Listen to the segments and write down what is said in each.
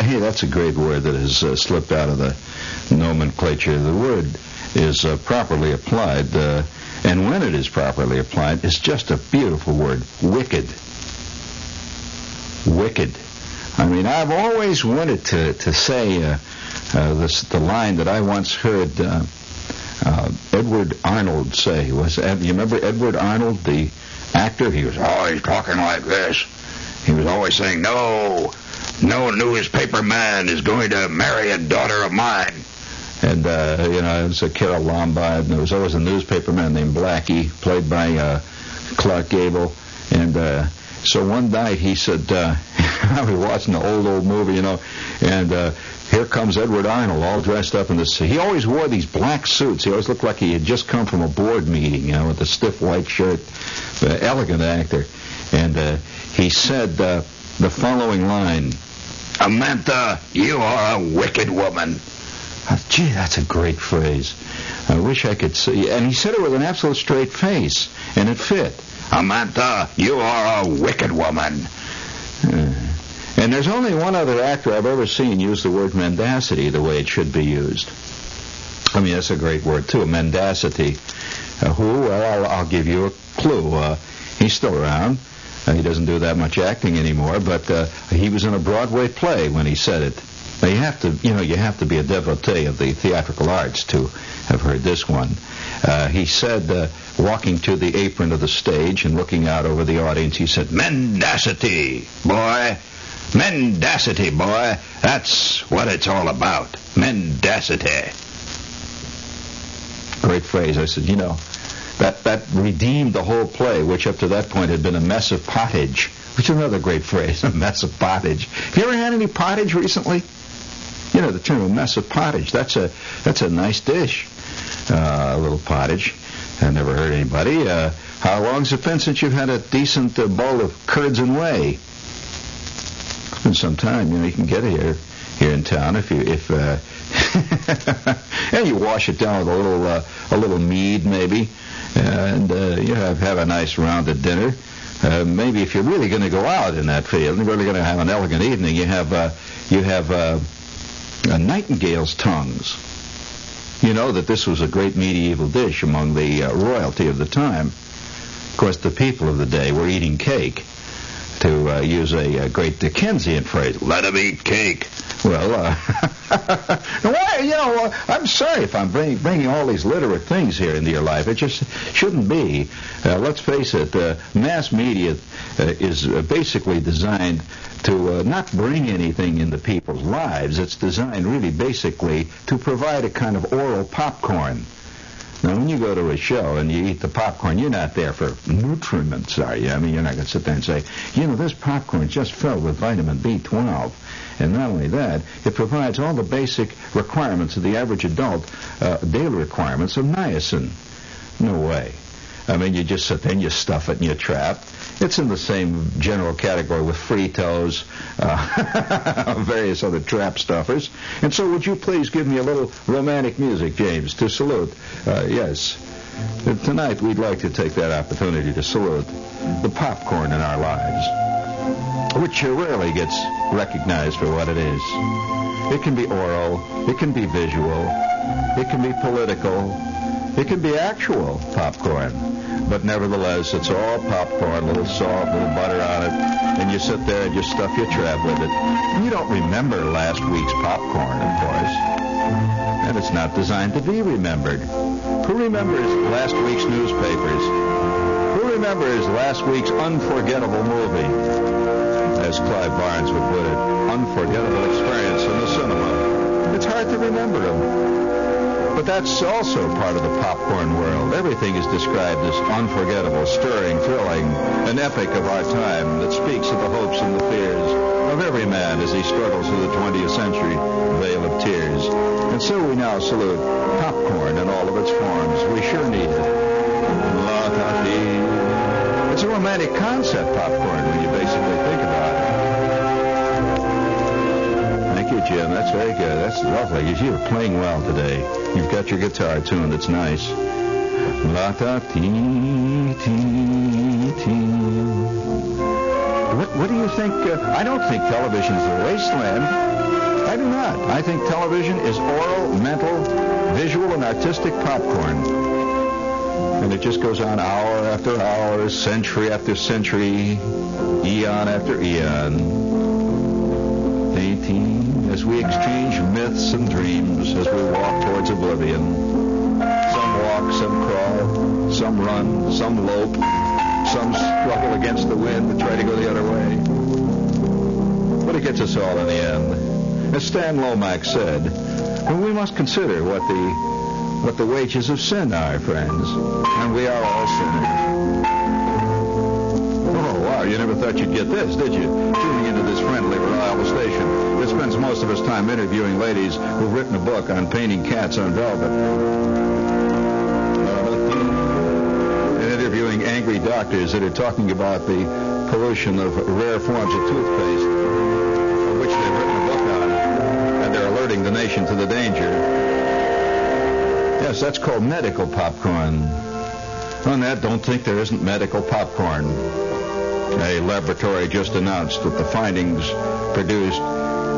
hey, that's a great word that has uh, slipped out of the nomenclature. The word is uh, properly applied, uh, and when it is properly applied, it's just a beautiful word. Wicked. Wicked. I mean, I've always wanted to to say uh, uh, this the line that I once heard uh, Edward Arnold say was. You remember Edward Arnold, the actor? He was always talking like this. He was always saying, "No, no newspaper man is going to marry a daughter of mine." And uh, you know, it was a Carole Lombard, and there was always a newspaper man named Blackie, played by uh, Clark Gable. And uh, so one night he said, uh, I was watching the old old movie, you know, and uh, here comes Edward Arnold, all dressed up in this. He always wore these black suits. He always looked like he had just come from a board meeting, you know, with a stiff white shirt. Uh, elegant actor, and uh, he said uh, the following line: "Amantha, you are a wicked woman." Uh, gee, that's a great phrase. I wish I could see. And he said it with an absolute straight face, and it fit. Amantha, you are a wicked woman. Uh, and there's only one other actor I've ever seen use the word mendacity the way it should be used. I mean, that's a great word, too. Mendacity. Uh, who? Well, I'll, I'll give you a clue. Uh, he's still around. He doesn't do that much acting anymore, but uh, he was in a Broadway play when he said it. Now you have to, you know, you have to be a devotee of the theatrical arts to have heard this one. Uh, he said, uh, walking to the apron of the stage and looking out over the audience, he said, "Mendacity, boy, mendacity, boy. That's what it's all about. Mendacity." Great phrase. I said, you know, that that redeemed the whole play, which up to that point had been a mess of pottage. Which is another great phrase, a mess of pottage. Have you ever had any pottage recently? You know the term a mess of pottage. That's a that's a nice dish. Uh, a little pottage. I never heard anybody. Uh, how long's it been since you've had a decent uh, bowl of curds and whey? It's been some time. You know you can get it here here in town if you if uh, and you wash it down with a little uh, a little mead maybe, and uh, you have have a nice rounded dinner. Uh, maybe if you're really going to go out in that field, and you're really going to have an elegant evening, you have uh, you have uh, a nightingale's tongues. You know that this was a great medieval dish among the uh, royalty of the time. Of course, the people of the day were eating cake. To uh, use a, a great Dickensian phrase, "Let 'em eat cake." Well, uh, why? You know, uh, I'm sorry if I'm bringing, bringing all these literate things here into your life. It just shouldn't be. Uh, let's face it. Uh, mass media uh, is uh, basically designed to uh, not bring anything into people's lives. It's designed really basically to provide a kind of oral popcorn. Now, when you go to a show and you eat the popcorn, you're not there for nutriments, are you? I mean, you're not going to sit there and say, you know, this popcorn is just filled with vitamin B12. And not only that, it provides all the basic requirements of the average adult, uh, daily requirements of niacin. No way. I mean, you just sit there and you stuff it in your trap. It's in the same general category with Fritos, uh, various other trap stuffers. And so, would you please give me a little romantic music, James, to salute? Uh, yes. Tonight, we'd like to take that opportunity to salute the popcorn in our lives, which rarely gets recognized for what it is. It can be oral, it can be visual, it can be political, it can be actual popcorn, but nevertheless, it's all popcorn, a little salt, a little butter on it, and you sit there and you stuff your trap with it. You don't remember last week's popcorn, of course, and it's not designed to be remembered. Who remembers last week's newspapers? Who remembers last week's unforgettable movie? As Clive Barnes would put it, unforgettable experience in the cinema. It's hard to remember them. But that's also part of the popcorn world. Everything is described as unforgettable, stirring, thrilling, an epic of our time that speaks of the hopes and the fears of every man as he struggles through the 20th century vale of tears. And so we now salute popcorn in all of its forms. We sure need it. It's a romantic concept, popcorn, when you basically think Jim. That's very good. That's lovely. You're playing well today. You've got your guitar tuned. It's nice. What, what do you think? Uh, I don't think television is a wasteland. I do not. I think television is oral, mental, visual, and artistic popcorn. And it just goes on hour after hour, century after century, eon after eon. 18, we exchange myths and dreams as we walk towards oblivion. Some walk, some crawl, some run, some lope, some struggle against the wind to try to go the other way. But it gets us all in the end. As Stan Lomax said, we must consider what the what the wages of sin are, friends. And we are all sinners. You never thought you'd get this, did you? Tuning into this friendly, reliable station that spends most of its time interviewing ladies who've written a book on painting cats on velvet. And interviewing angry doctors that are talking about the pollution of rare forms of toothpaste, of which they've written a book on, and they're alerting the nation to the danger. Yes, that's called medical popcorn. On that, don't think there isn't medical popcorn. A laboratory just announced that the findings produced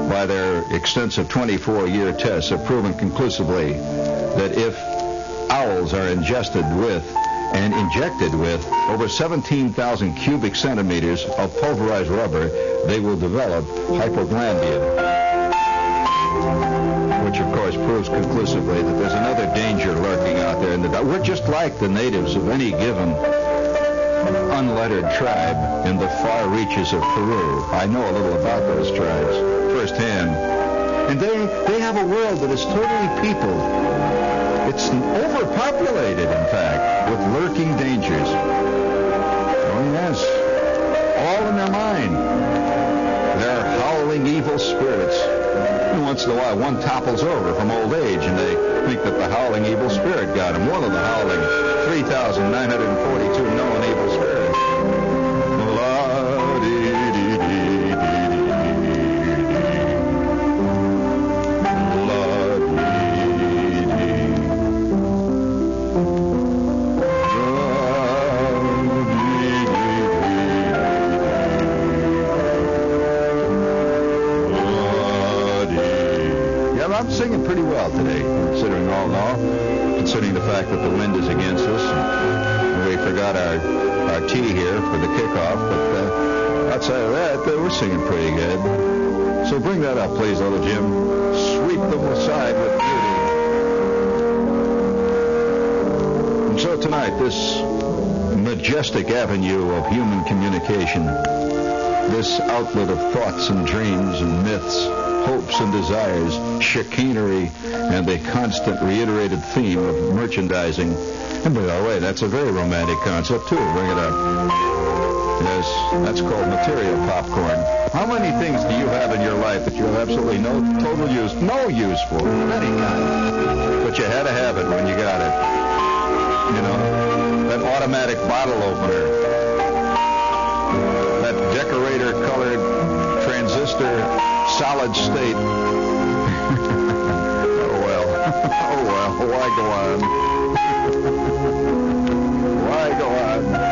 by their extensive 24-year tests have proven conclusively that if owls are ingested with and injected with over 17,000 cubic centimeters of pulverized rubber, they will develop hypoglandia which of course proves conclusively that there's another danger lurking out there in the. We're just like the natives of any given unlettered tribe in the far reaches of Peru. I know a little about those tribes firsthand. And they, they have a world that is totally peopled. It's overpopulated, in fact, with lurking dangers. Oh, yes. All in their mind. They're howling evil spirits And once in a while one topples over from old age and they think that the howling evil spirit got him. One of the howling 3,942 known evil spirits. Singing pretty good. So bring that up, please, little Jim. Sweep them aside with beauty. And so tonight, this majestic avenue of human communication, this outlet of thoughts and dreams and myths, hopes and desires, chicanery, and a constant reiterated theme of merchandising. And by the way, that's a very romantic concept, too. Bring it up. Yes, that's called material popcorn. How many things do you have in your life that you have absolutely no total use, no use for of any kind? But you had to have it when you got it. You know, that automatic bottle opener, that decorator-colored transistor solid state. oh well. oh well. Why go on? Why go on?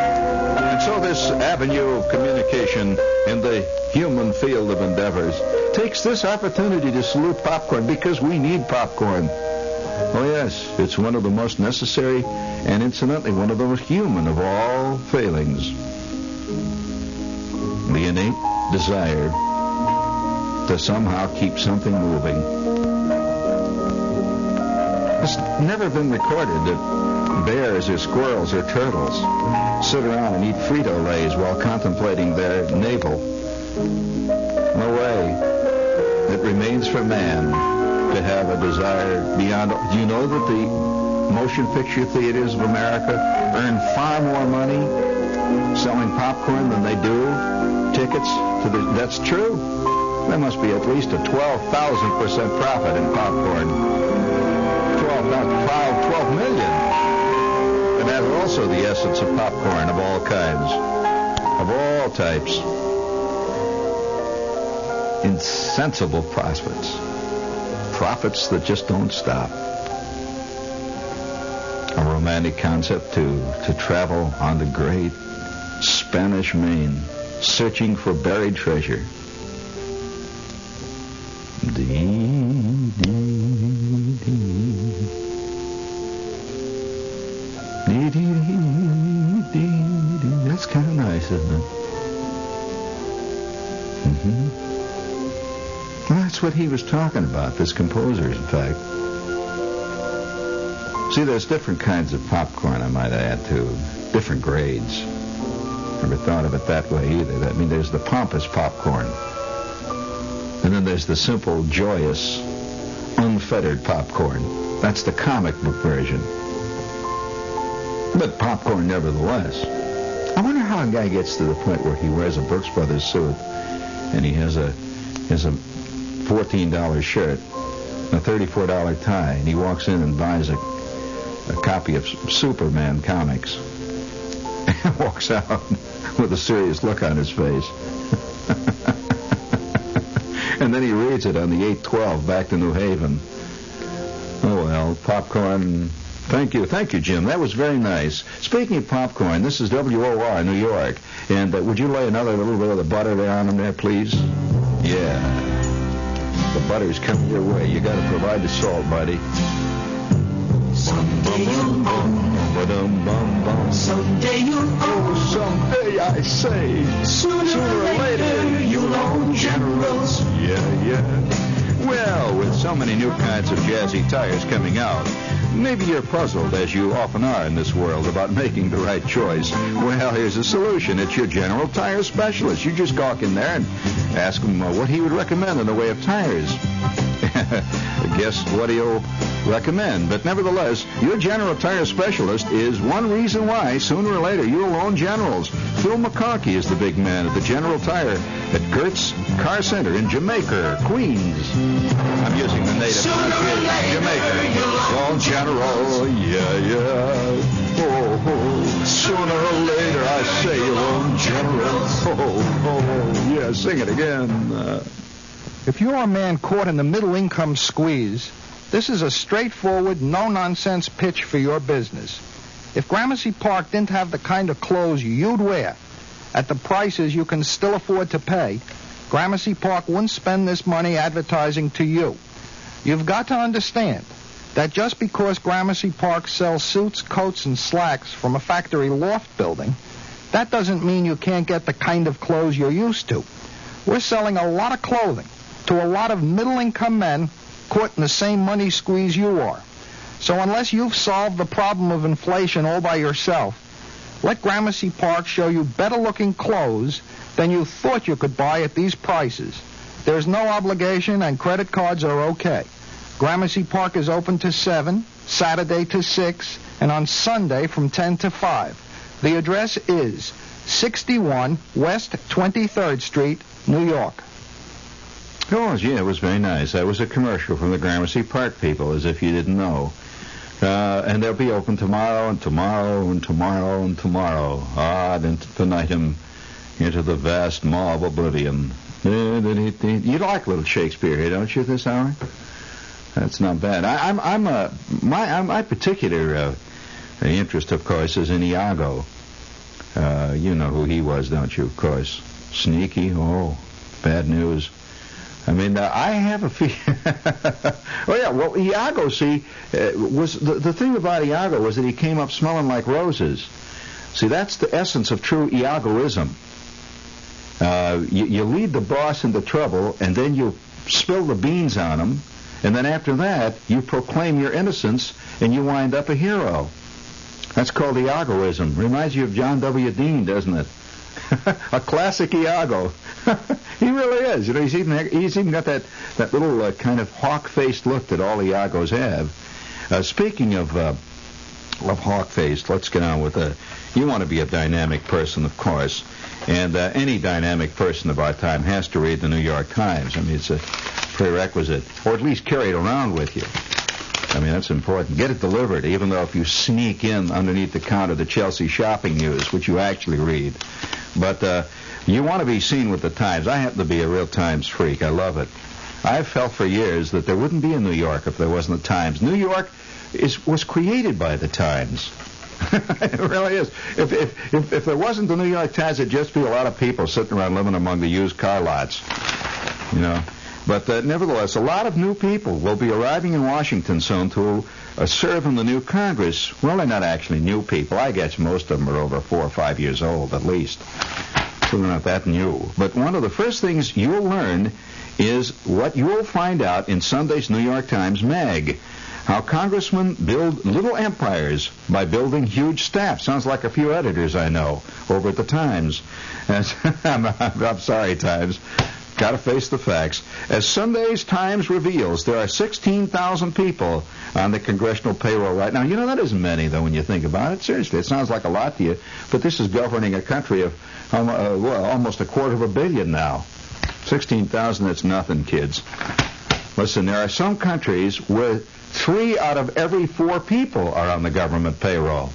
So this avenue of communication in the human field of endeavors takes this opportunity to salute popcorn because we need popcorn. Oh yes, it's one of the most necessary and incidentally one of the most human of all failings. The innate desire to somehow keep something moving. It's never been recorded that bears or squirrels or turtles sit around and eat Frito-Lays while contemplating their navel. No way. It remains for man to have a desire beyond. Do you know that the motion picture theaters of America earn far more money selling popcorn than they do tickets to the. That's true. There must be at least a 12,000% profit in popcorn. 12, not 12, 12 million. That's also the essence of popcorn of all kinds, of all types. Insensible prospects. profits that just don't stop. A romantic concept to, to travel on the great Spanish main, searching for buried treasure. Talking about, this composer, in fact. See, there's different kinds of popcorn, I might add, too. Different grades. Never thought of it that way either. I mean, there's the pompous popcorn. And then there's the simple, joyous, unfettered popcorn. That's the comic book version. But popcorn nevertheless. I wonder how a guy gets to the point where he wears a Brooks Brothers suit and he has a has a $14 shirt, a $34 tie, and he walks in and buys a, a copy of Superman comics and walks out with a serious look on his face. and then he reads it on the 812 back to New Haven. Oh well, popcorn. Thank you, thank you, Jim. That was very nice. Speaking of popcorn, this is WOR New York, and uh, would you lay another little bit of the butter there on them there, please? Yeah, the butter's coming your way. You got to provide the salt, buddy. Someday you'll own. Ba-dum, bum, bum. Someday you'll own. Oh, someday I say, Sooner, Sooner or later, you'll own generals. Yeah, yeah. Well, with so many new kinds of jazzy tires coming out, maybe you're puzzled, as you often are in this world, about making the right choice. Well, here's a solution. It's your General Tire Specialist. You just gawk in there and ask him uh, what he would recommend in the way of tires. Guess what he'll recommend. But nevertheless, your General Tire Specialist is one reason why, sooner or later, you'll own Generals. Phil McCarkey is the big man at the General Tire at Gertz Car Center in Jamaica, Queens. I'm using the native Sooner or later, Jamaica. Own General, yeah, yeah. Oh, oh. Sooner or later, I say you'll own General. Oh, oh, yeah, sing it again. Uh, If you're a man caught in the middle income squeeze, this is a straightforward, no nonsense pitch for your business. If Gramercy Park didn't have the kind of clothes you'd wear at the prices you can still afford to pay, Gramercy Park wouldn't spend this money advertising to you. You've got to understand that just because Gramercy Park sells suits, coats, and slacks from a factory loft building, that doesn't mean you can't get the kind of clothes you're used to. We're selling a lot of clothing to a lot of middle-income men caught in the same money squeeze you are. So unless you've solved the problem of inflation all by yourself, let Gramercy Park show you better-looking clothes than you thought you could buy at these prices. There's no obligation and credit cards are okay. Gramercy Park is open to 7, Saturday to 6, and on Sunday from 10 to 5. The address is 61 West 23rd Street, New York. Oh, yeah, it was very nice. That was a commercial from the Gramercy Park people, as if you didn't know. Uh, and they'll be open tomorrow and tomorrow and tomorrow and tomorrow. Odd infinitum into the vast maw of oblivion. You like little Shakespeare here, don't you, this hour? That's not bad. I, I'm, I'm a, my, I'm, my particular uh, interest, of course, is in Iago. Uh, you know who he was, don't you? Of course, sneaky. Oh, bad news. I mean, uh, I have a feeling. oh yeah, well, Iago, see, uh, was the the thing about Iago was that he came up smelling like roses. See, that's the essence of true Iagoism. Uh, you, you lead the boss into trouble, and then you spill the beans on him, and then after that, you proclaim your innocence, and you wind up a hero. That's called Iagoism. Reminds you of John W. Dean, doesn't it? a classic Iago. he really is. You know, he's even he's even got that that little uh, kind of hawk-faced look that all Iagos have. Uh, speaking of uh, of hawk-faced, let's get on with it. You want to be a dynamic person, of course, and uh, any dynamic person of our time has to read the New York Times. I mean, it's a prerequisite, or at least carry it around with you. I mean, that's important. Get it delivered, even though if you sneak in underneath the counter the Chelsea shopping news, which you actually read. But uh, you want to be seen with the Times. I happen to be a real Times freak. I love it. I've felt for years that there wouldn't be a New York if there wasn't the Times. New York is was created by the Times. it really is. If, if if if there wasn't the New York Times, it'd just be a lot of people sitting around living among the used car lots. You know. But uh, nevertheless, a lot of new people will be arriving in Washington soon to uh, serve in the new Congress. Well, they're not actually new people. I guess most of them are over four or five years old at least. So they're not that new. But one of the first things you'll learn is what you'll find out in Sunday's New York Times mag. How congressmen build little empires by building huge staffs. Sounds like a few editors I know over at the Times. I'm, I'm sorry, Times. Got to face the facts. As Sunday's Times reveals, there are 16,000 people on the congressional payroll right now. You know, that isn't many, though, when you think about it. Seriously, it sounds like a lot to you. But this is governing a country of um, uh, well, almost a quarter of a billion now. 16,000, that's nothing, kids. Listen, there are some countries where three out of every four people are on the government payroll.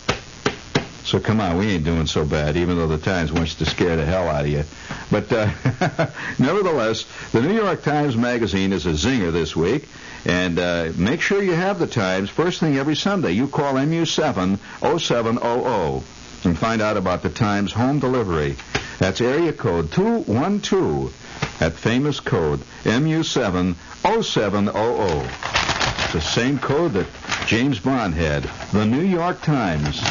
So come on, we ain't doing so bad, even though the Times wants to scare the hell out of you. But uh, nevertheless, the New York Times Magazine is a zinger this week. And uh, make sure you have the Times first thing every Sunday. You call MU7 0700 and find out about the Times home delivery. That's area code 212 at famous code MU7 0700. It's the same code that James Bond had. The New York Times,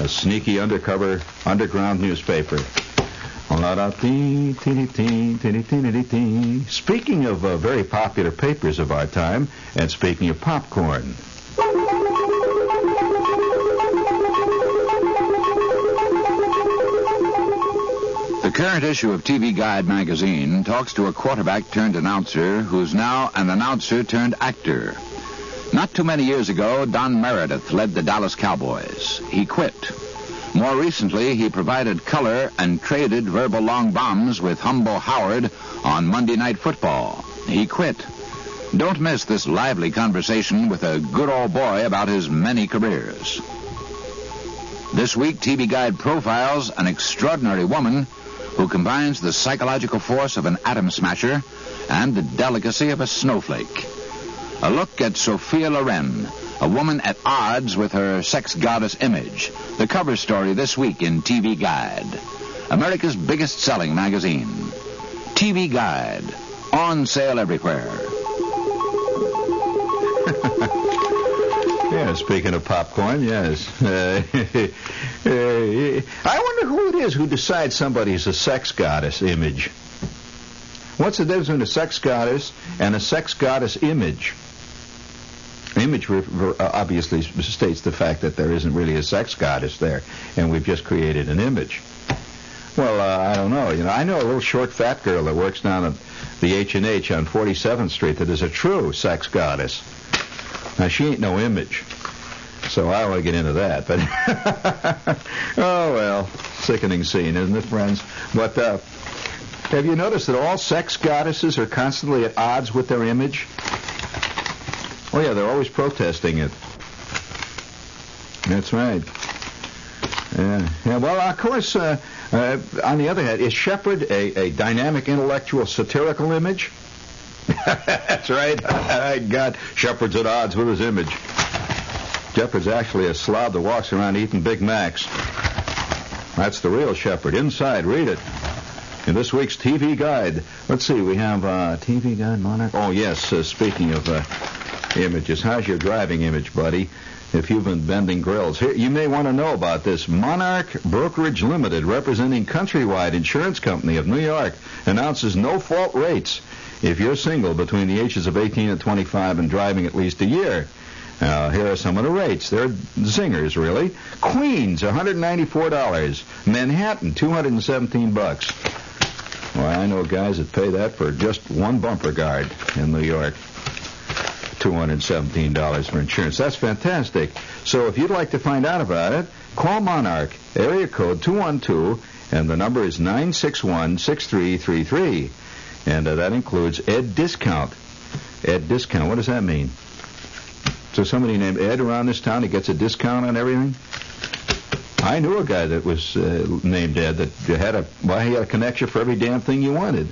a sneaky undercover underground newspaper. Speaking of uh, very popular papers of our time, and speaking of popcorn. The current issue of TV Guide magazine talks to a quarterback turned announcer who's now an announcer turned actor. Not too many years ago, Don Meredith led the Dallas Cowboys. He quit. More recently, he provided color and traded verbal long bombs with Humble Howard on Monday Night Football. He quit. Don't miss this lively conversation with a good old boy about his many careers. This week, TV Guide profiles an extraordinary woman who combines the psychological force of an atom smasher and the delicacy of a snowflake. A look at Sophia Loren, a woman at odds with her sex goddess image. The cover story this week in TV Guide, America's biggest selling magazine. TV Guide, on sale everywhere. Yeah, speaking of popcorn, yes. Uh, I wonder who it is who decides somebody's a sex goddess image. What's the difference between a sex goddess and a sex goddess image? Image re- obviously states the fact that there isn't really a sex goddess there, and we've just created an image. Well, uh, I don't know. You know, I know a little short, fat girl that works down at the H and H on 47th Street that is a true sex goddess. Now she ain't no image, so I don't want to get into that. But oh well, sickening scene, isn't it, friends? But uh, have you noticed that all sex goddesses are constantly at odds with their image? Oh yeah, they're always protesting it. That's right. Yeah. yeah well, of course. Uh, uh, on the other hand, is Shepherd a, a dynamic, intellectual, satirical image? That's right. I got Shepherd's at odds with his image. Shepherd's actually a slob that walks around eating Big Macs. That's the real Shepherd. Inside, read it. In this week's TV Guide. Let's see, we have uh, TV Guide Monarch. Oh, yes, uh, speaking of uh, images, how's your driving image, buddy? If you've been bending grills. Here, you may want to know about this. Monarch Brokerage Limited, representing Countrywide Insurance Company of New York, announces no-fault rates if you're single between the ages of 18 and 25 and driving at least a year. Uh, here are some of the rates. They're zingers, really. Queens, $194. Manhattan, 217 bucks. Well, I know guys that pay that for just one bumper guard in New York. $217 for insurance. That's fantastic. So if you'd like to find out about it, call Monarch, area code 212, and the number is 961-6333. And uh, that includes Ed Discount. Ed Discount, what does that mean? So somebody named Ed around this town, he gets a discount on everything? I knew a guy that was uh, named Ed that had a well, he had a connection for every damn thing you wanted.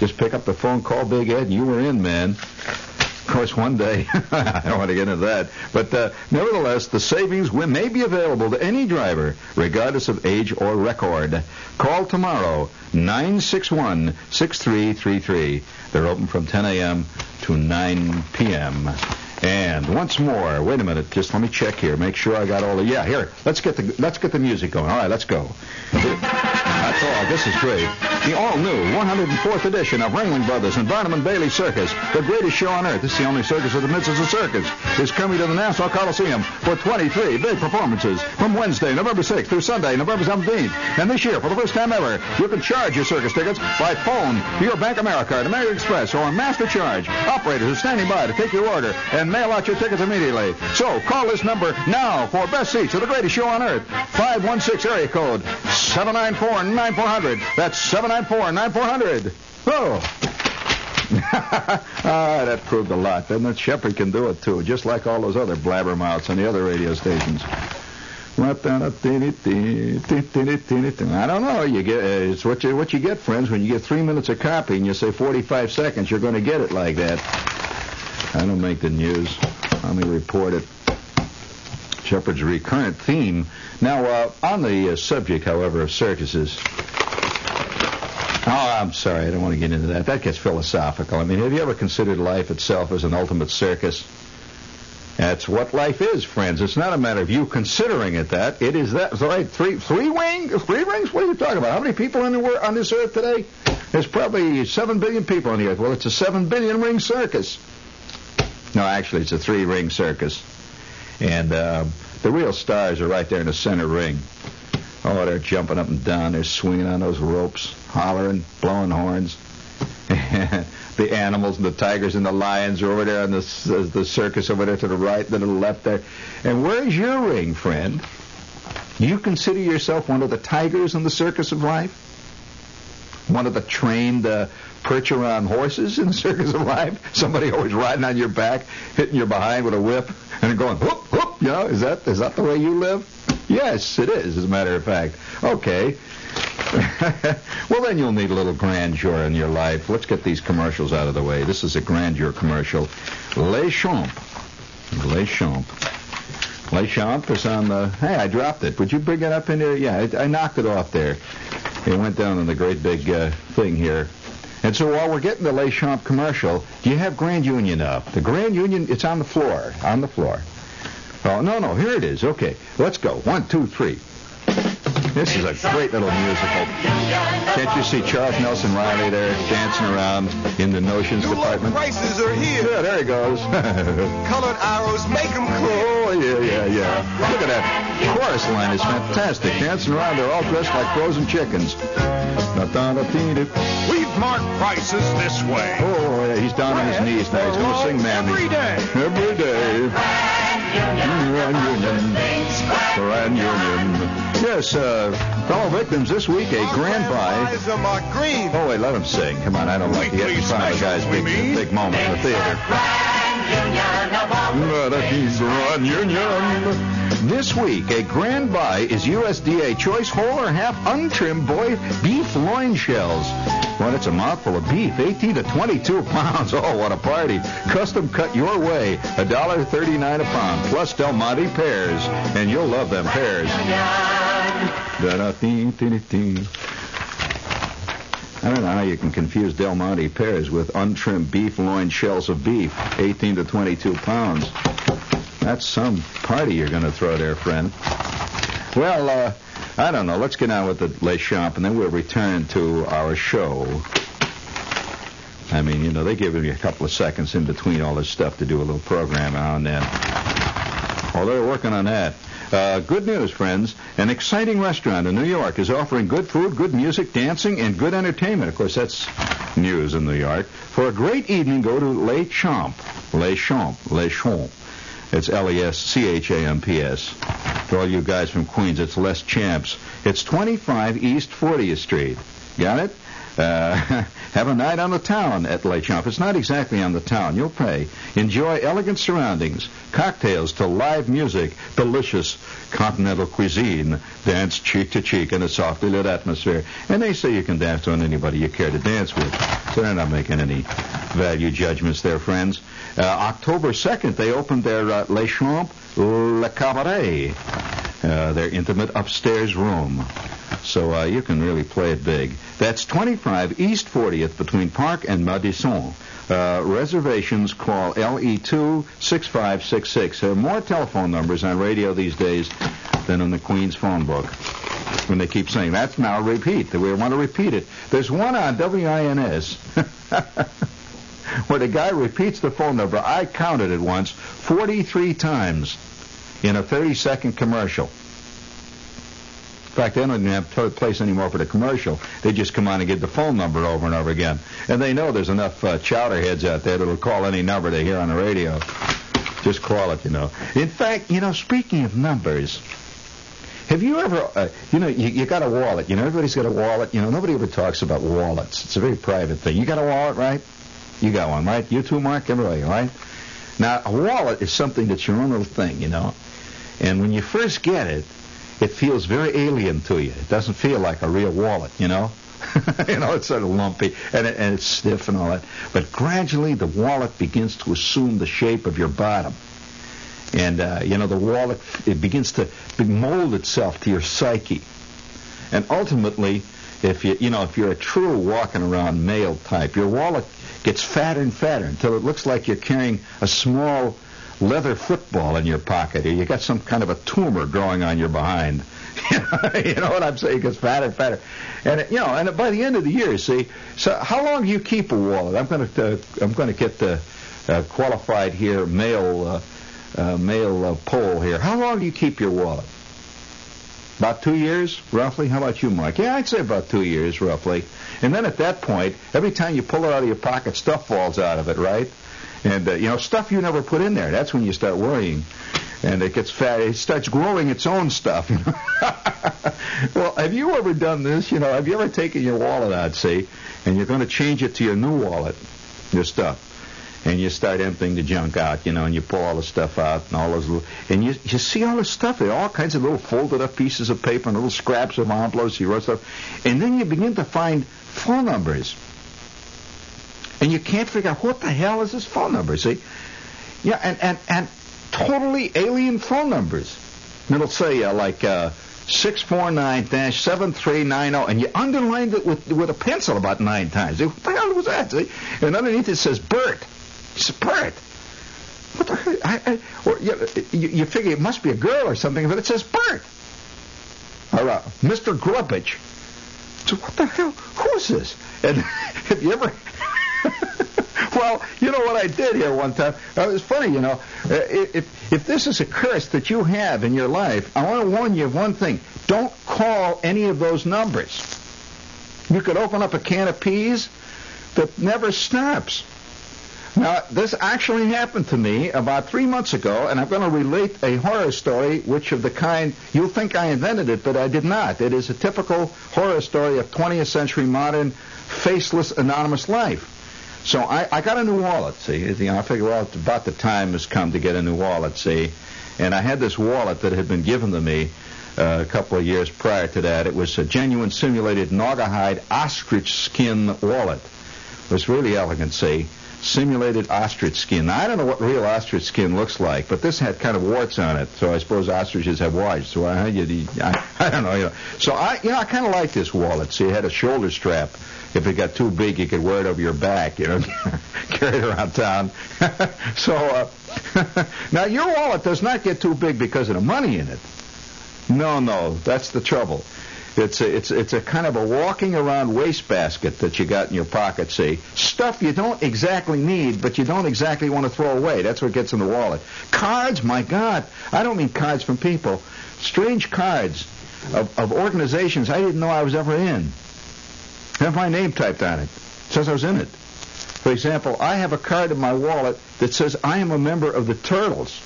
Just pick up the phone, call Big Ed, and you were in, man. Of course, one day, I don't want to get into that, but uh, nevertheless, the savings may be available to any driver, regardless of age or record. Call tomorrow, 961-6333. They're open from 10 a.m. to 9 p.m. And once more, wait a minute, just let me check here, make sure I got all the. Yeah, here, let's get the let's get the music going. All right, let's go. That's all. This is great. The all-new 104th edition of Ringling Brothers and Barnum and Bailey Circus, the greatest show on earth. This is the only circus that admits as a circus. Is coming to the Nassau Coliseum for 23 big performances from Wednesday, November 6th through Sunday, November 17th. And this year, for the first time ever, you can charge your circus tickets by phone to your Bank America, American Express, or Master Charge. Operators are standing by to take your order and mail out your tickets immediately. So call this number now for best seats of the greatest show on earth. 516 area code 794-9400. That's 794-9400. Oh. ah, that proved a lot, didn't it? Shepherd can do it too, just like all those other blabbermouths on the other radio stations. I don't know. You get uh, it's what you what you get, friends. When you get three minutes of copy and you say 45 seconds, you're going to get it like that. I don't make the news. I only report it. Shepherd's recurrent theme. Now, uh, on the uh, subject, however, of circuses. Oh, I'm sorry. I don't want to get into that. That gets philosophical. I mean, have you ever considered life itself as an ultimate circus? That's what life is, friends. It's not a matter of you considering it that. It is that. Right? Three, three wing, three rings. What are you talking about? How many people on the on this earth today? There's probably seven billion people on the earth. Well, it's a seven billion ring circus. No, actually, it's a three ring circus, and uh, the real stars are right there in the center ring. Oh, they're jumping up and down. They're swinging on those ropes, hollering, blowing horns. the animals and the tigers and the lions are over there on the, s- the circus over there to the right, to the left there. And where's your ring, friend? You consider yourself one of the tigers in the circus of life? One of the trained uh, perch around horses in the circus of life? Somebody always riding on your back, hitting your behind with a whip, and going whoop whoop. You know, is that is that the way you live? Yes, it is. As a matter of fact. Okay. well, then you'll need a little grandeur in your life. Let's get these commercials out of the way. This is a grandeur commercial. Les Champs. Les Champs. Les Champs is on the. Hey, I dropped it. Would you bring it up in there? Yeah, I, I knocked it off there. It went down in the great big uh, thing here. And so while we're getting the Les Champs commercial, do you have Grand Union up? The Grand Union, it's on the floor. On the floor. Oh, no, no, here it is. Okay, let's go. One, two, three. This is a great little musical. Can't you see Charles Nelson Reilly there dancing around in the notions department? prices are here. Yeah, there he goes. Colored arrows make them clear. oh, yeah, yeah, yeah. Look at that. Chorus line is fantastic. Dancing around, they're all dressed like frozen chickens. Oh, We've marked prices this way. Oh, yeah, he's down on his knees now. He's going to sing Mammy. Every day. Every day. Grand Union. Grand Union. Yes, uh, fellow victims, this week a grand buy. Eyes are my green. Oh, wait, let him sing. Come on, I don't like to get in Weekly front of the guy's big, big moment in the theater. Grand Union. This week, a grand buy is USDA choice whole or half untrimmed boy beef loin shells. Well, it's a mouthful of beef, 18 to 22 pounds. Oh, what a party. Custom cut your way, $1.39 a pound, plus Del Monte pears. And you'll love them pears. I don't know how you can confuse Del Monte pears with untrimmed beef loin shells of beef, 18 to 22 pounds. That's some party you're going to throw there, friend. Well, uh, I don't know. Let's get on with the Les Champs, and then we'll return to our show. I mean, you know, they give me a couple of seconds in between all this stuff to do a little program now and then. Oh, they're working on that. Uh, good news, friends. An exciting restaurant in New York is offering good food, good music, dancing, and good entertainment. Of course, that's news in New York. For a great evening, go to Les Champs. Les Champs. Les Champs. It's L-E-S-C-H-A-M-P-S. For all you guys from Queens, it's Les Champs. It's 25 East 40th Street. Got it? Uh, have a night on the town at Le Champ. It's not exactly on the town. You'll pay. Enjoy elegant surroundings, cocktails to live music, delicious continental cuisine, dance cheek to cheek in a softly lit atmosphere. And they say you can dance on anybody you care to dance with. So they're not making any value judgments there, friends. Uh, October 2nd, they opened their uh, Le Champ Le Cabaret, uh, their intimate upstairs room. So uh, you can really play it big. That's 25 East 40th between Park and Madison. Uh, reservations call LE2-6566. There are more telephone numbers on radio these days than in the Queen's phone book. When they keep saying, that's now repeat. We want to repeat it. There's one on WINS where the guy repeats the phone number. I counted it once 43 times in a 30-second commercial. In fact, they don't even have to place anymore for the commercial. They just come on and get the phone number over and over again. And they know there's enough uh, chowderheads out there that'll call any number they hear on the radio. Just call it, you know. In fact, you know, speaking of numbers, have you ever, uh, you know, you, you got a wallet. You know, everybody's got a wallet. You know, nobody ever talks about wallets. It's a very private thing. You got a wallet, right? You got one, right? You too, Mark? Everybody, right? Now, a wallet is something that's your own little thing, you know. And when you first get it, it feels very alien to you. It doesn't feel like a real wallet, you know. you know, it's sort of lumpy and, it, and it's stiff and all that. But gradually, the wallet begins to assume the shape of your bottom, and uh, you know, the wallet it begins to mold itself to your psyche, and ultimately, if you you know, if you're a true walking around male type, your wallet gets fatter and fatter until it looks like you're carrying a small leather football in your pocket, or you got some kind of a tumor growing on your behind. you know what I'm saying? It gets fatter and fatter, and you know, and by the end of the year, see, so how long do you keep a wallet? I'm going to uh, I'm going to get the uh, qualified here male uh, uh, male uh, poll here. How long do you keep your wallet? About two years, roughly. How about you, Mike? Yeah, I'd say about two years, roughly. And then at that point, every time you pull it out of your pocket, stuff falls out of it, right? And, uh, you know, stuff you never put in there. That's when you start worrying. And it gets fat. It starts growing its own stuff. well, have you ever done this? You know, have you ever taken your wallet out, see, and you're going to change it to your new wallet, your stuff, and you start emptying the junk out, you know, and you pull all the stuff out and all those little, and you you see all the stuff there, all kinds of little folded up pieces of paper and little scraps of envelopes, you wrote stuff, and then you begin to find phone numbers and you can't figure out what the hell is this phone number. See, yeah, and and and totally alien phone numbers. And it'll say uh, like uh, six four nine dash seven three nine zero, and you underlined it with with a pencil about nine times. What the hell was that? See, and underneath it says Bert. It's Bert. What the hell? I, I, or you, you, you figure it must be a girl or something, but it says Bert. Or uh, Mr. Grubbage. So what the hell? Who is this? And have you ever well, you know what I did here one time? It was funny, you know. Uh, if, if this is a curse that you have in your life, I want to warn you of one thing. Don't call any of those numbers. You could open up a can of peas that never stops. Now, this actually happened to me about three months ago, and I'm going to relate a horror story, which of the kind you'll think I invented it, but I did not. It is a typical horror story of 20th century modern, faceless, anonymous life. So I, I got a new wallet, see. You know, I figured, well, about the time has come to get a new wallet, see. And I had this wallet that had been given to me uh, a couple of years prior to that. It was a genuine simulated Naugahyde ostrich skin wallet. It was really elegant, see. Simulated ostrich skin. Now, I don't know what real ostrich skin looks like, but this had kind of warts on it, so I suppose ostriches have warts. So I, I, I don't know. You know. So I, you know, I kind of like this wallet. See, it had a shoulder strap if it got too big, you could wear it over your back, you know, carry it around town. so uh, now your wallet does not get too big because of the money in it. No, no, that's the trouble. It's a, it's it's a kind of a walking around wastebasket that you got in your pocket. See, stuff you don't exactly need, but you don't exactly want to throw away. That's what gets in the wallet. Cards, my God, I don't mean cards from people. Strange cards of, of organizations I didn't know I was ever in have my name typed on it. Says I was in it. For example, I have a card in my wallet that says I am a member of the Turtles.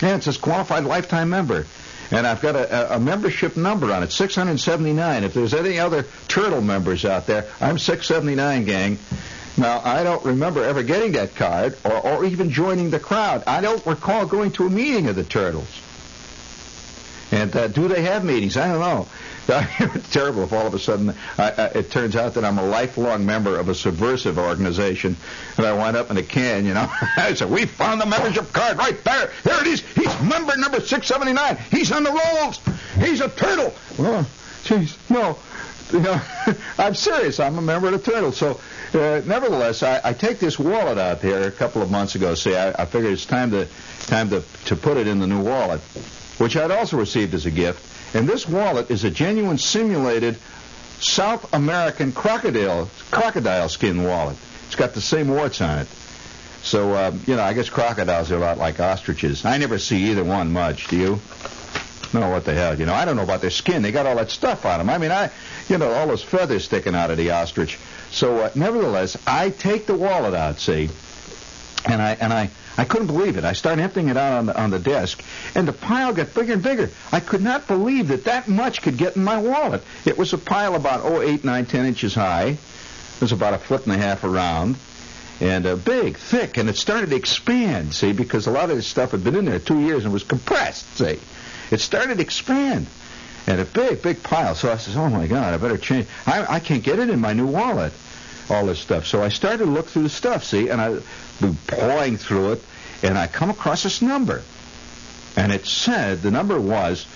Yeah, it says qualified lifetime member. And I've got a, a membership number on it, 679. If there's any other turtle members out there, I'm 679, gang. Now, I don't remember ever getting that card or, or even joining the crowd. I don't recall going to a meeting of the Turtles. And uh, do they have meetings? I don't know. It's terrible if all of a sudden I, I, it turns out that I'm a lifelong member of a subversive organization and I wind up in a can, you know. I said, we found the membership card right there. There it is. He's member number 679. He's on the rolls. He's a turtle. Well, jeez, no. You know, I'm serious. I'm a member of the Turtle. So, uh, nevertheless, I, I take this wallet out there a couple of months ago. See, I, I figured it's time to time to to put it in the new wallet, which I'd also received as a gift. And this wallet is a genuine simulated South American crocodile crocodile skin wallet. It's got the same warts on it. So, um, you know, I guess crocodiles are a lot like ostriches. I never see either one much. Do you? No, what the hell? You know, I don't know about their skin. They got all that stuff on them. I mean, I, you know, all those feathers sticking out of the ostrich. So, uh, nevertheless, I take the wallet out, see, and I and I I couldn't believe it. I started emptying it out on the on the desk, and the pile got bigger and bigger. I could not believe that that much could get in my wallet. It was a pile about oh eight, nine, ten inches high. It was about a foot and a half around and uh, big, thick, and it started to expand, see, because a lot of this stuff had been in there two years and was compressed, see. It started to expand, and a big, big pile. So I says, oh my God, I better change. I, I can't get it in my new wallet, all this stuff. So I started to look through the stuff, see, and I was pawing through it, and I come across this number. And it said, the number was,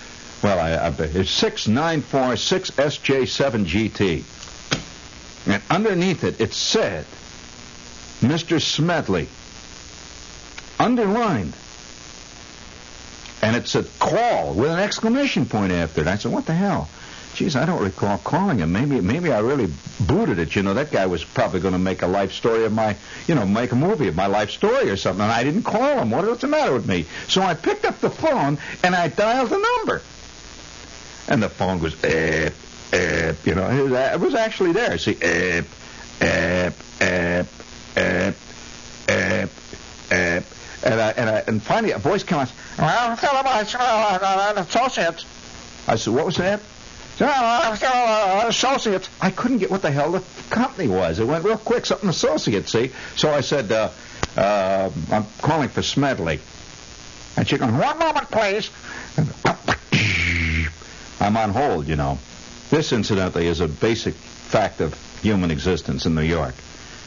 well, I, I, it's 6946SJ7GT. And underneath it, it said, Mr. Smedley, underlined. And it said call with an exclamation point after it. I said, what the hell? Geez, I don't recall calling him. Maybe, maybe I really booted it. You know, that guy was probably going to make a life story of my, you know, make a movie of my life story or something. And I didn't call him. What, what's the matter with me? So I picked up the phone and I dialed the number. And the phone was, eh, eh, you know, it was, actually there. See, eh, eh, eh, eh, eh, eh. And, I, and, I, and finally a voice came out, well, Philip, I, uh, associate. I said, what was that? Associates. I couldn't get what the hell the company was. It went real quick, something associates, see? So I said, uh, uh, I'm calling for Smedley. And she goes, one moment, please. I'm on hold, you know. This, incidentally, is a basic fact of human existence in New York.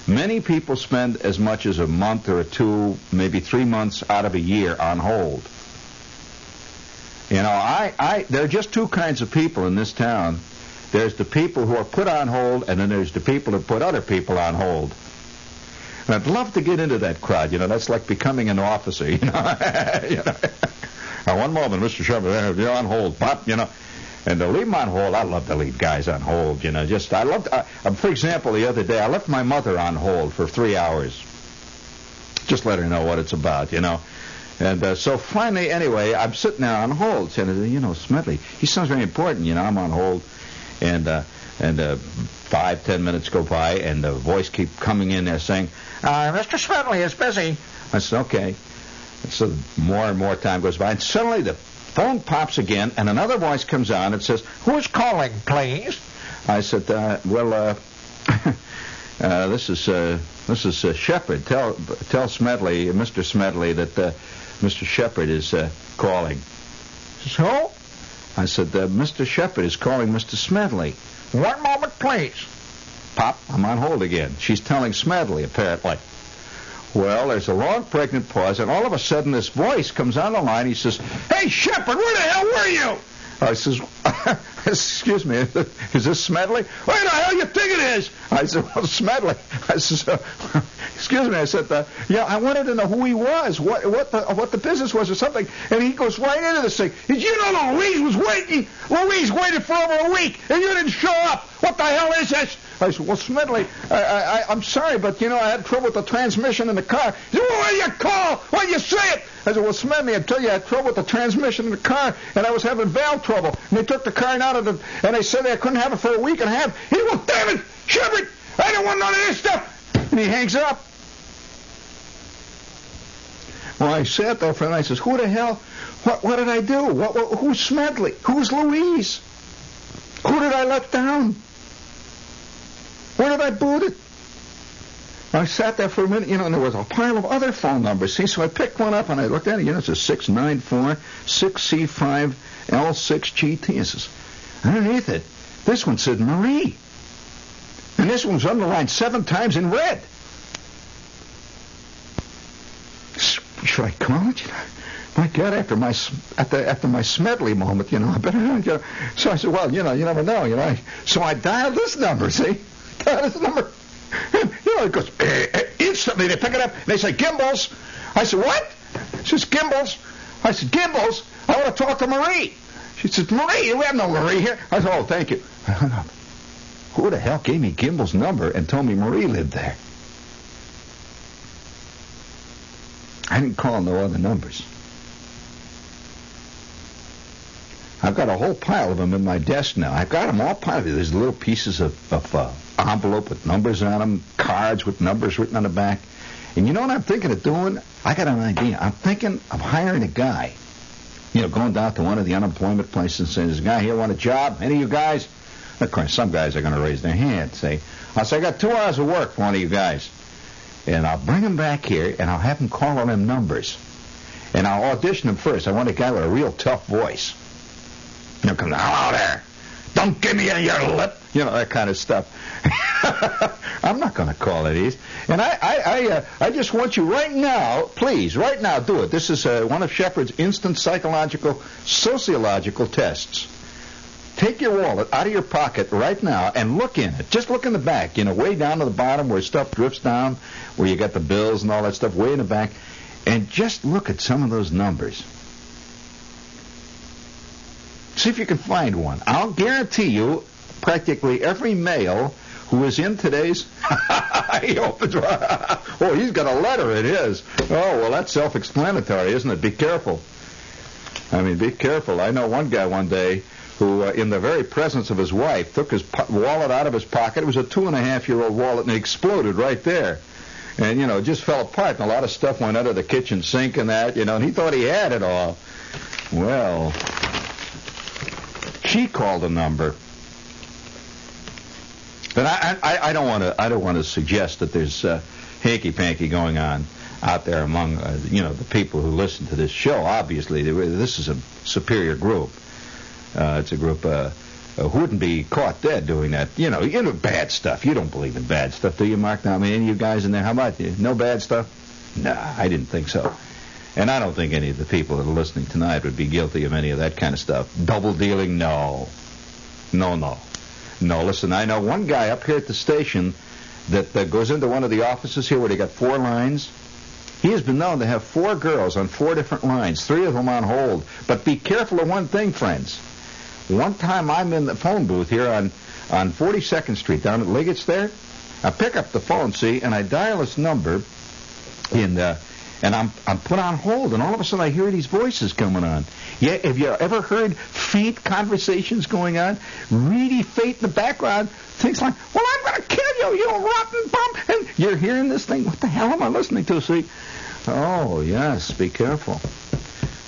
Many people spend as much as a month or two, maybe three months out of a year on hold. You know, I, I, there are just two kinds of people in this town. There's the people who are put on hold, and then there's the people who put other people on hold. And I'd love to get into that crowd. You know, that's like becoming an officer. You know, you know. Now, one moment, Mr. Shepherd, you're on hold, pop. You know, and to leave them on hold, I love to leave guys on hold. You know, just I love. Uh, for example, the other day, I left my mother on hold for three hours. Just let her know what it's about. You know. And uh, so finally, anyway, I'm sitting there on hold, saying, you know, Smedley, he sounds very important. You know, I'm on hold, and uh, and uh, five, ten minutes go by, and the voice keep coming in there saying, uh, Mr. Smedley is busy. I said, okay. And so more and more time goes by, and suddenly the phone pops again, and another voice comes on and says, who's calling, please? I said, uh, well, uh, this is uh, this is uh, Shepherd. Tell tell Smedley, Mr. Smedley, that uh, Mr. Shepherd is uh, calling. So? I said, uh, Mr. Shepherd is calling Mr. Smedley. One moment, please. Pop, I'm on hold again. She's telling Smedley, apparently. Well, there's a long pregnant pause, and all of a sudden this voice comes on the line. He says, Hey, Shepherd, where the hell were you? I says, excuse me, is this Smedley? Where the hell you think it is? I said, well, Smedley. I says, uh, excuse me. I said, uh, yeah, I wanted to know who he was, what what the what the business was or something. And he goes right into this thing. Did you know Louise was waiting? Louise waited for over a week, and you didn't show up. What the hell is this? I said, well, Smedley, I, I'm sorry, but, you know, I had trouble with the transmission in the car. Well, why you call? Why you say it? I said, well, Smedley, I tell you, I had trouble with the transmission in the car, and I was having valve trouble. And they took the car out of the, and they said I couldn't have it for a week and a half. He well, damn it, Shepard, I don't want none of this stuff. And he hangs up. Well, I sat there for a minute. I says, "Who the hell? What? What did I do? What? what who's Smedley? Who's Louise? Who did I let down? Where did I boot it?" I sat there for a minute, you know, and there was a pile of other phone numbers. See, so I picked one up and I looked at it. You know, it's a six nine four six C five L six GT. It says underneath it, this one said Marie, and this one was underlined seven times in red. Should I call it? My God, after my after my Smedley moment, you know, I better. You know, so I said, well, you know, you never know, you know. So I dialed this number. See, dialed this number. And, you know, it goes eh, instantly. They pick it up. They say Gimbels. I said what? She says Gimbels. I said Gimbels. I want to talk to Marie. She says Marie. We have no Marie here. I said, oh, thank you. I hung up. Who the hell gave me Gimbels' number and told me Marie lived there? I didn't call no other numbers. I've got a whole pile of them in my desk now. I've got them all piled. There's little pieces of, of uh, envelope with numbers on them, cards with numbers written on the back. And you know what I'm thinking of doing? I got an idea. I'm thinking of hiring a guy. You know, going down to one of the unemployment places and saying, "There's a guy here want a job? Any of you guys?" Of course, some guys are going to raise their hand. Say, "I'll say I got two hours of work for one of you guys." and I'll bring him back here, and I'll have him call on them numbers. And I'll audition him first. I want a guy with a real tough voice. You know, come hello there. Don't give me your lip. You know, that kind of stuff. I'm not going to call it easy. And I, I, I, uh, I just want you right now, please, right now, do it. This is uh, one of Shepherd's instant psychological, sociological tests. Take your wallet out of your pocket right now and look in it. Just look in the back, you know, way down to the bottom where stuff drifts down, where you got the bills and all that stuff, way in the back, and just look at some of those numbers. See if you can find one. I'll guarantee you, practically every male who is in today's. he opens. oh, he's got a letter. It is. Oh, well, that's self-explanatory, isn't it? Be careful. I mean, be careful. I know one guy one day who, uh, in the very presence of his wife, took his po- wallet out of his pocket. It was a two and a half year old wallet, and it exploded right there. And, you know, it just fell apart, and a lot of stuff went under the kitchen sink and that, you know, and he thought he had it all. Well, she called a number. But I, I, I don't want to. I don't want to suggest that there's uh, hanky panky going on out there among uh, you know the people who listen to this show. Obviously, this is a superior group. Uh, it's a group uh, uh, who wouldn't be caught dead doing that. You know, you know, bad stuff. You don't believe in bad stuff, do you, Mark? Now, I mean, any of you guys in there, how about you? No bad stuff? Nah, I didn't think so. And I don't think any of the people that are listening tonight would be guilty of any of that kind of stuff. Double dealing? No. No, no. No, listen, I know one guy up here at the station that goes into one of the offices here where they got four lines. He has been known to have four girls on four different lines, three of them on hold. But be careful of one thing, friends. One time I'm in the phone booth here on, on 42nd Street down at Liggett's there. I pick up the phone, see, and I dial this number in uh, and I'm I'm put on hold, and all of a sudden I hear these voices coming on. Yeah, have you ever heard faint conversations going on? Really faint in the background. Things like, "Well, I'm going to kill you, you rotten bum!" And you're hearing this thing. What the hell am I listening to? See? Oh yes, be careful.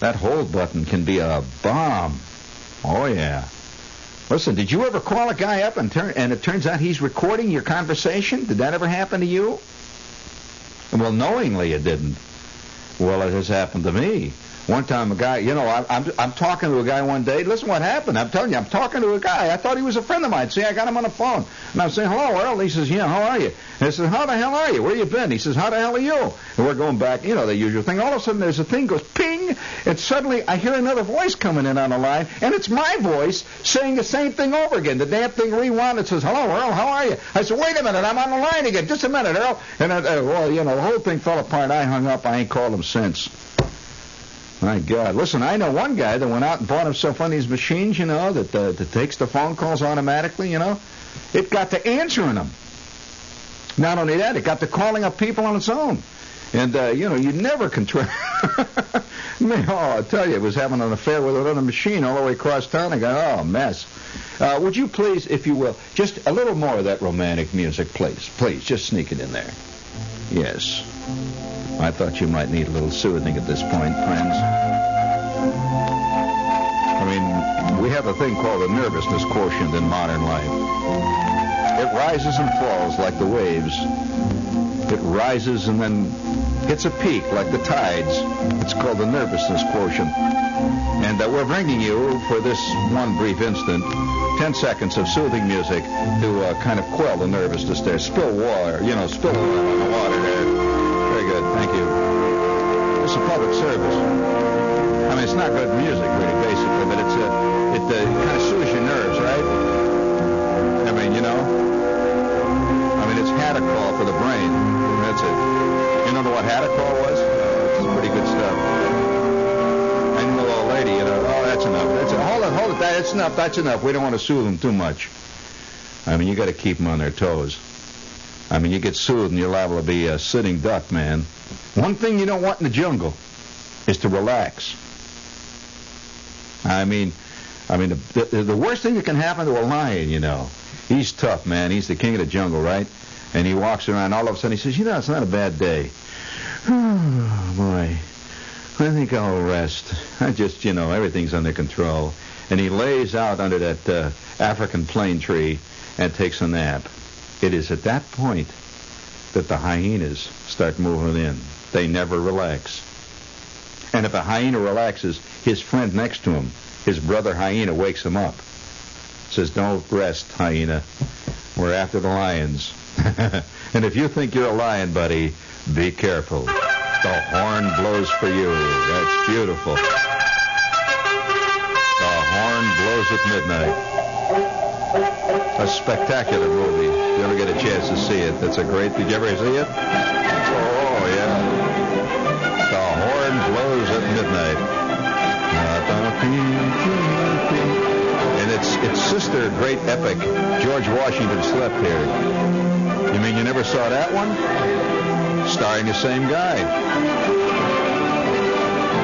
That hold button can be a bomb. Oh yeah. Listen, did you ever call a guy up and turn and it turns out he's recording your conversation? Did that ever happen to you? Well, knowingly it didn't. Well, it has happened to me. One time, a guy, you know, I, I'm I'm talking to a guy one day. Listen, what happened? I'm telling you, I'm talking to a guy. I thought he was a friend of mine. See, I got him on the phone, and I'm saying, "Hello, Earl." He says, "Yeah, how are you?" And I said, "How the hell are you? Where you been?" He says, "How the hell are you?" And we're going back, you know, the usual thing. All of a sudden, there's a thing goes ping, and suddenly I hear another voice coming in on the line, and it's my voice saying the same thing over again. The damn thing rewound. It says, "Hello, Earl. How are you?" I said, "Wait a minute, I'm on the line again. Just a minute, Earl." And I, uh, well, you know, the whole thing fell apart. I hung up. I ain't called him since. My God! Listen, I know one guy that went out and bought himself one of these machines, you know, that uh, that takes the phone calls automatically. You know, it got to answering them. Not only that, it got to calling up people on its own. And uh, you know, you never control. Man, oh, I tell you, it was having an affair with another machine all the way across town. I go, oh, mess. Uh, would you please, if you will, just a little more of that romantic music, please, please, just sneak it in there. Yes. I thought you might need a little soothing at this point, friends. I mean, we have a thing called the nervousness quotient in modern life. It rises and falls like the waves. It rises and then hits a peak like the tides. It's called the nervousness quotient. And uh, we're bringing you, for this one brief instant, 10 seconds of soothing music to uh, kind of quell the nervousness there. Spill water, you know, spill water on the water there. Good, thank you. It's a public service. I mean, it's not good music, really, basically, but it's uh, it uh, kind of soothes your nerves, right? I mean, you know? I mean, it's Hadacol for the brain. That's it. You know what Hadacol was? It's pretty good stuff. And the little lady, you know, oh, that's enough. That's it. Hold it, hold it. That's enough. That's enough. We don't want to soothe them too much. I mean, you got to keep them on their toes. I mean, you get soothed and you're liable to be a sitting duck, man. One thing you don't want in the jungle is to relax. I mean, I mean, the, the, the worst thing that can happen to a lion, you know, he's tough, man. He's the king of the jungle, right? And he walks around. All of a sudden, he says, "You know, it's not a bad day." Oh, boy, I think I'll rest. I just, you know, everything's under control. And he lays out under that uh, African plane tree and takes a nap. It is at that point that the hyenas start moving in. They never relax. And if a hyena relaxes, his friend next to him, his brother hyena, wakes him up. Says, Don't rest, hyena. We're after the lions. and if you think you're a lion, buddy, be careful. The horn blows for you. That's beautiful. The horn blows at midnight. A spectacular movie. If you ever get a chance to see it, that's a great. Did you ever see it? Oh yeah. The horn blows at midnight. And its its sister great epic, George Washington Slept Here. You mean you never saw that one? Starring the same guy.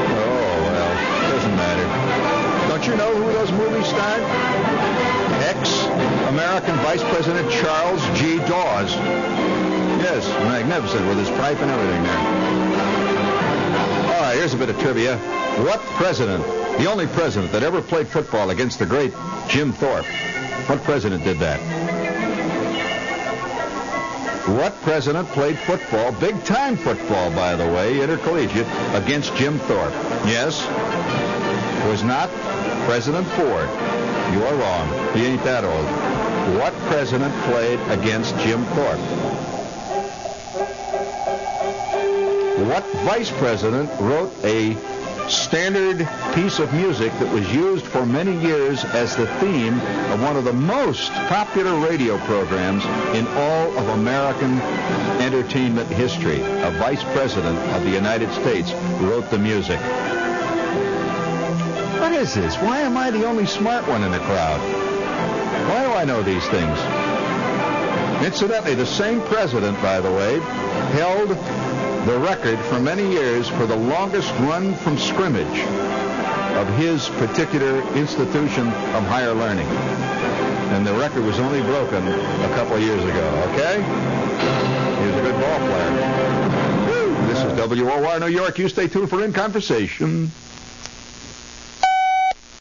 Oh well, doesn't matter. Don't you know who those movies starred? Ex-American Vice President Charles G. Dawes. Yes, magnificent with his pipe and everything there. All right, here's a bit of trivia. What president, the only president that ever played football against the great Jim Thorpe, what president did that? What president played football, big time football, by the way, intercollegiate, against Jim Thorpe? Yes, it was not President Ford. You are wrong. He ain't that old. What president played against Jim Thorpe? What vice president wrote a standard piece of music that was used for many years as the theme of one of the most popular radio programs in all of American entertainment history? A vice president of the United States wrote the music. What is this? Why am I the only smart one in the crowd? Why do I know these things? Incidentally, the same president, by the way, held the record for many years for the longest run from scrimmage of his particular institution of higher learning. And the record was only broken a couple of years ago, okay? He was a good ball player. Woo! This is WOR New York. You stay tuned for In Conversation.